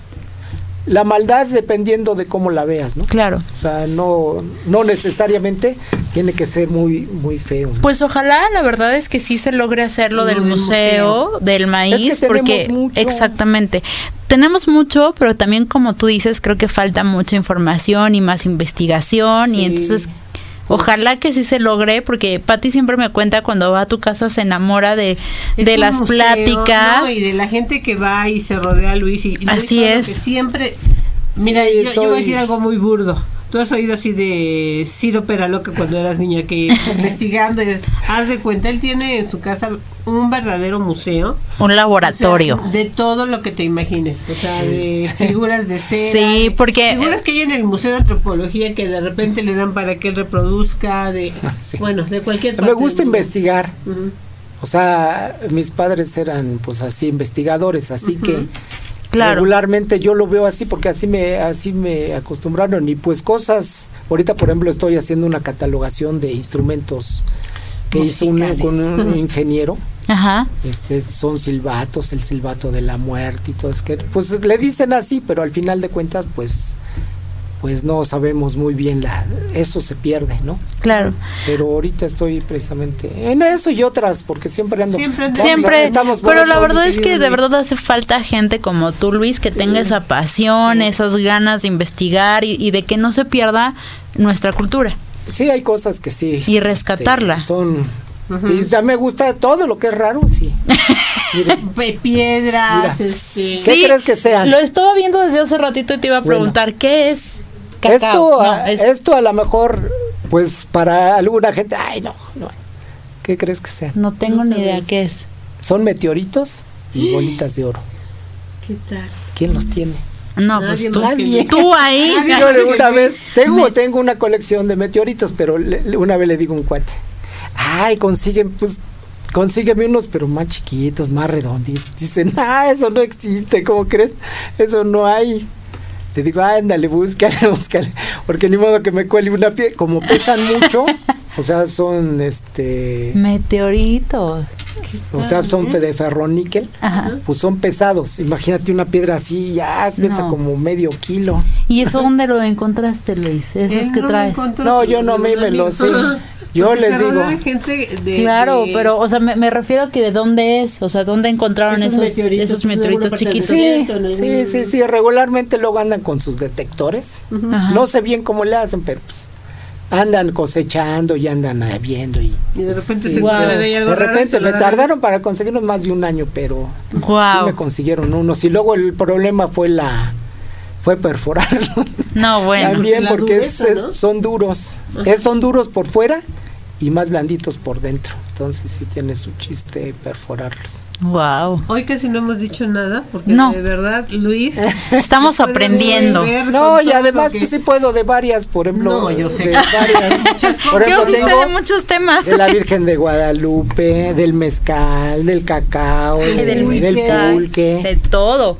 la maldad dependiendo de cómo la veas, ¿no? Claro. O sea, no, no necesariamente tiene que ser muy, muy feo. ¿no? Pues ojalá, la verdad es que sí se logre hacer lo Lo del museo, del maíz, Es que tenemos porque mucho. exactamente. Tenemos mucho, pero también como tú dices, creo que falta mucha información y más investigación y entonces ojalá que sí se logre porque Patti siempre me cuenta cuando va a tu casa se enamora de, Es de las museo, pláticas. ¿no? Y de la gente que va y se rodea a Luis. Y, Luis Así es. que siempre. Mira, Sí, yo, yo voy a decir algo muy burdo. Tú has oído así de Ciro Peraloca cuando eras niña, que investigando, y haz de cuenta, él tiene en su casa un verdadero museo. Un laboratorio. O sea, de todo lo que te imagines. O sea, de figuras de cera. Sí, porque- Figuras que hay en el Museo de Antropología que de repente le dan para que él reproduzca. de Sí. Bueno, de cualquier Me parte gusta del mundo. investigar. O sea, mis padres eran pues así investigadores, así que Claro. regularmente yo lo veo así porque así me así me acostumbraron y pues cosas, ahorita por ejemplo estoy haciendo una catalogación de instrumentos que hizo un, con un ingeniero, Ajá. este son silbatos, el silbato de la muerte y todo es que pues le dicen así, pero al final de cuentas pues pues no sabemos muy bien la eso se pierde, ¿no? Claro. Pero ahorita estoy precisamente en eso y otras, porque siempre ando. Siempre vamos Siempre, estamos pero la verdad es que de verdad hace falta gente como tú, Luis, que tenga esa pasión, esas ganas de investigar y, y de que no se pierda nuestra cultura Sí, hay cosas que sí. y rescatarla. este, son. Y ya me gusta todo lo que es raro, sí. Piedras, Mira. este. ¿Qué crees que sean? Lo estaba viendo desde hace ratito y te iba a Bueno. preguntar, ¿qué es cacao? esto, No, a, es- esto a lo mejor, pues para alguna gente, ay, no, no. ¿Qué crees que sean? no tengo no ni idea qué es. Son meteoritos y bolitas de oro. ¿Qué tal? ¿Quién los tiene? No, Nadie pues tú, tú ahí. Yo una vez tengo, Me- tengo una colección de meteoritos, pero le- le- una vez le digo a un cuate, ay, consiguen, pues, consígueme unos, pero más chiquitos, más redonditos. Dicen, ah, eso no existe, ¿cómo crees? Eso no hay. Le digo, ándale, búscale, búscale, porque ni modo que me cuele una piedra, como pesan mucho, o sea, son, este, Meteoritos. o sea, son de ferroníquel, Ajá. pues son pesados. Imagínate una piedra así, ya pesa No. como medio kilo. ¿Y eso dónde lo encontraste, Luis? Esos Él que no lo traes. No, yo no me- me lo sé. Yo Porque les se digo. rodea de gente de- Claro, de- pero, o sea, me, me refiero a que de dónde es, o sea, dónde encontraron Esos esos, meteoritos, esos meteoritos del chiquitos. Sí, sí, sí, sí, regularmente luego andan con sus detectores. No sé bien cómo le hacen, pero pues andan cosechando y andan viendo y Y de repente Sí. se Wow. ahí algo de repente me tardaron para conseguirnos más de un año, pero sí Wow. me consiguieron unos y luego el problema fue la fue perforarlo No, bueno. también porque es- dureza, es- ¿no? son duros, es, son duros por fuera y más blanditos por dentro, entonces sí tiene su chiste perforarlos. Wow. Hoy casi no hemos dicho nada, porque No. de verdad, Luis. Estamos aprendiendo. No, y además pues sí puedo de varias, por ejemplo, No, yo sé. de varias. Por cosas. Yo ejemplo, sí sé tengo de muchos temas. de la Virgen de Guadalupe, del mezcal, del cacao, de- del del, pulque. De todo.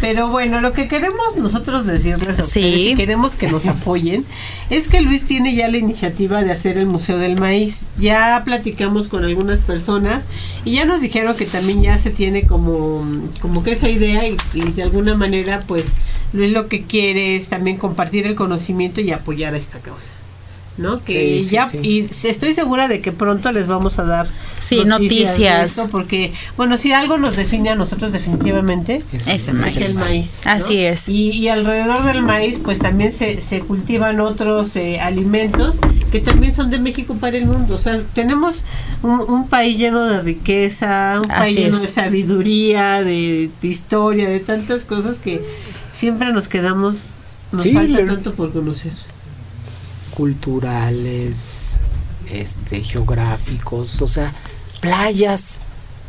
Pero bueno, lo que queremos nosotros decirles a Sí. ustedes y queremos que nos apoyen es que Luis tiene ya la iniciativa de hacer el Museo del Maíz. Ya platicamos con algunas personas y ya nos dijeron que también ya se tiene como, como que esa idea y, y de alguna manera pues Luis lo que quiere es también compartir el conocimiento y apoyar a esta causa. ¿No? Que Sí, ya sí. y estoy segura de que pronto les vamos a dar Sí, de noticias. esto, porque bueno, si algo nos define a nosotros definitivamente Es, Es el maíz. es el maíz. ¿no? Así es. Y, y alrededor del maíz, pues también se, se cultivan otros eh, alimentos que también son de México para el mundo. O sea, tenemos un, un país lleno de riqueza, un Así país lleno es. de sabiduría, de, de historia, de tantas cosas que siempre nos quedamos, nos Sí, falta le- tanto por conocer. Culturales, este, geográficos, o sea, playas.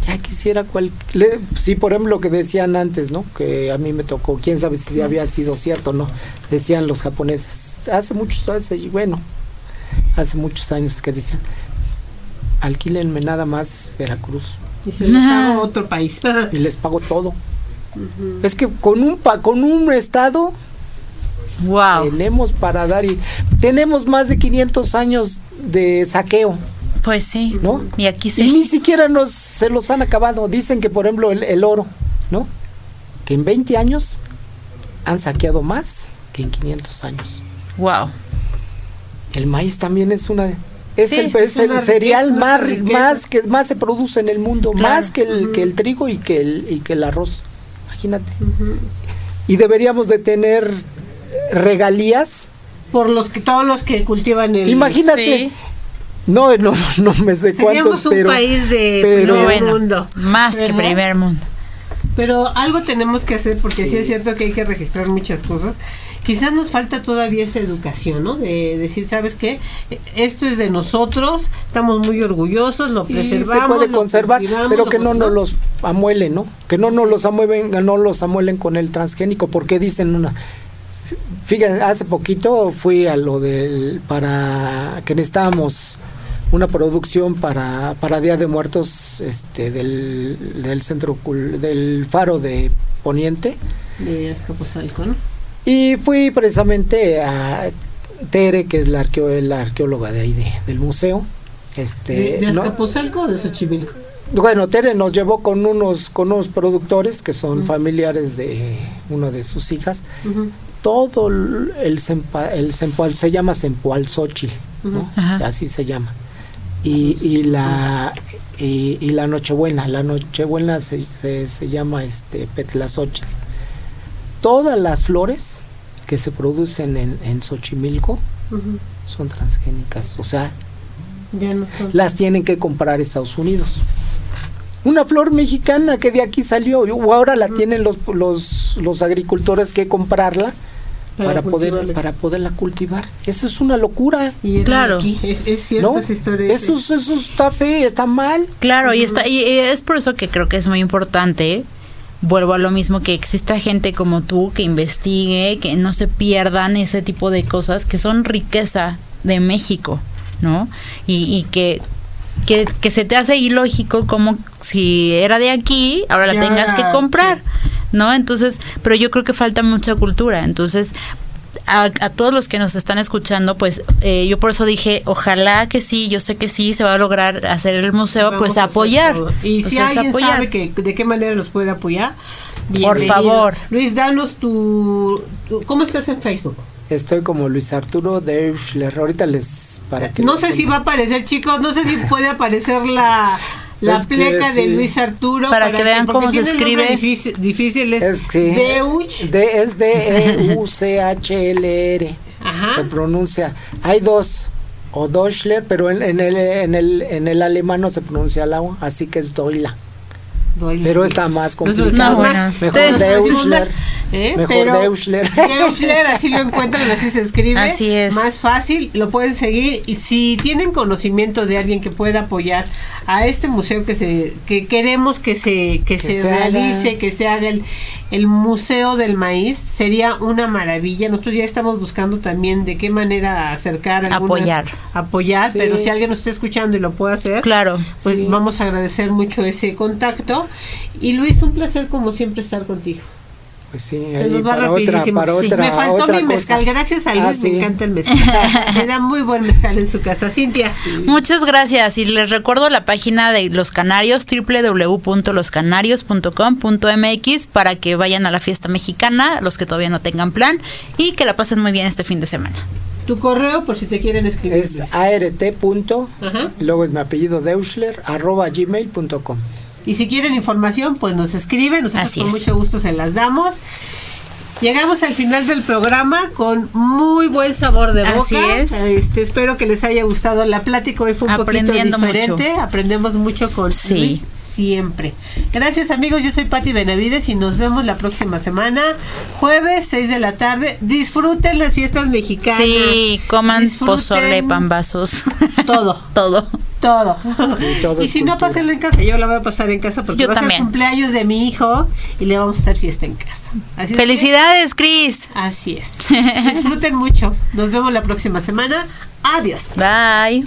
Ya quisiera cual, le- sí, por ejemplo, lo que decían antes, ¿no? Que a mí me tocó, quién sabe si había sido cierto no. Decían los japoneses, hace muchos años, bueno, hace muchos años que decían, alquílenme nada más Veracruz Y se les hago otro país. y les pago todo. Es que con un pa- con un estado Wow. tenemos para dar y tenemos más de 500 años de saqueo, Pues sí. ¿no? Y aquí Y ni siquiera nos se los han acabado. Dicen que por ejemplo el, el oro, ¿no? Que en 20 años han saqueado más que en 500 años. Wow. El maíz también es una es Sí, el, es es cereal más, más que más se produce en el mundo, Claro. más que el, que el trigo y que el y que el arroz. Imagínate. Y deberíamos de tener regalías. Por los que todos los que cultivan el Imagínate. Sí. No, no, no me sé Seríamos cuántos, un pero país de pero- primer Bueno, mundo. más que primer mundo. Pero algo tenemos que hacer porque sí. Sí. es cierto que hay que registrar muchas cosas. Quizás nos falta todavía esa educación, ¿no? De decir, ¿sabes qué? Esto es de nosotros, estamos muy orgullosos, lo Sí, preservamos. se puede lo conservar, pero que no nos los amuelen, ¿no? Que no nos los amuelen, no los amuelen con el transgénico, porque dicen una. Fíjense, hace poquito fui a lo del para que necesitábamos una producción para para Día de Muertos, este del, del centro del Faro de Poniente De Azcapotzalco, ¿no? y fui precisamente a Tere, que es la, arqueo- la arqueóloga de ahí de- del museo. Este, ¿De, de no- o de Xochimilco? bueno, Tere nos llevó con unos, con unos productores que son familiares de una de sus hijas. Todo el, sempa- el sempoal se llama. Ujú. Ajá. Así se llama. Y, y la y, y la Nochebuena, la Nochebuena se, se, se llama este Petlazóchil. Todas las flores que se producen en, en Xochimilco son transgénicas, o sea, Ya no son. las tienen que comprar Estados Unidos. Una flor mexicana que de aquí salió, o ahora la tienen los, los, los agricultores que comprarla para, poder para poderla cultivar. Eso es una locura. Y Claro. aquí. Es, es cierto ¿no? esa historia. Eso, es- eso está feo, está mal. Claro, y está y es por eso que creo que es muy importante. Vuelvo a lo mismo que exista gente como tú que investigue, que no se pierdan ese tipo de cosas que son riqueza de México, ¿no? Y, y que, que que se te hace ilógico como si era de aquí, ahora la tengas que comprar, ¿no? Entonces, pero yo creo que falta mucha cultura. Entonces, a, a todos los que nos están escuchando, pues eh, yo por eso dije, ojalá que sí, yo sé que sí se va a lograr hacer el museo, Vamos pues apoyar. Y si alguien apoyar. sabe que de qué manera nos puede apoyar, Por favor. Luis, danos tu, tu- ¿Cómo estás en Facebook? Estoy como Luis Arturo Deutschler. Ahorita les para que No sé si va a aparecer, chicos, no sé si puede aparecer la, la Es pleca de sí. Luis Arturo. Para que vean cómo se escribe. Difícil, difícil es, es que Deutsch. de, es D E U C H L R. Ajá. Se pronuncia. Hay dos o Deutschler, pero en, en el en el en el alemán no se pronuncia la O, así que es Doila. Pero está más complicado. No, bueno. Mejor Deutschler. ¿Eh? Mejor Pero- Deutschler. Deutschler, así lo encuentran, así se escribe. Así es. Más fácil, lo pueden seguir. Y si tienen conocimiento de alguien que pueda apoyar a este museo que se que queremos que se que, Que se, se haga. realice, que se haga el, el Museo del Maíz, sería una maravilla. Nosotros ya estamos buscando también de qué manera acercar algunas- Apoyar. apoyar, Sí. pero si alguien nos está escuchando y lo puede hacer, Claro. pues Sí. vamos a agradecer mucho ese contacto. Y Luis, un placer como siempre estar contigo. Pues sí, Se nos va para otra, rapidísimo. para Sí, otra, me faltó otra mi mezcal, cosa. gracias a Luis, Ah, me sí. encanta el mezcal. me da muy buen mezcal en su casa. Cintia. Muchas gracias y les recuerdo la página de Los Canarios www.loscanarios.com.mx para que vayan a la fiesta mexicana, los que todavía no tengan plan y que la pasen muy bien este fin de semana. Tu correo por si te quieren escribir. Es Luis. art. punto, luego es mi apellido Deuschler, arroba gmail.com. Y si quieren información, pues nos escriben, nosotros Así con es. mucho gusto se las damos. Llegamos al final del programa con muy buen sabor de boca. Así es. Este, espero que les haya gustado la plática. Hoy fue un Aprendiendo poquito diferente. mucho. Aprendemos mucho con Sí. Luis siempre. Gracias amigos, yo soy Patti Benavides y nos vemos la próxima semana, jueves 6 de la tarde. Disfruten las fiestas mexicanas. Sí, coman Disfruten pozole, pambazos, Todo. todo. Todo. Sí, todo y si no, pásenlo en casa. Yo la voy a pasar en casa porque Yo va a ser cumpleaños de mi hijo y le vamos a hacer fiesta en casa. Así Felicidades, Cris. así es. Disfruten mucho. Nos vemos la próxima semana. Adiós. Bye.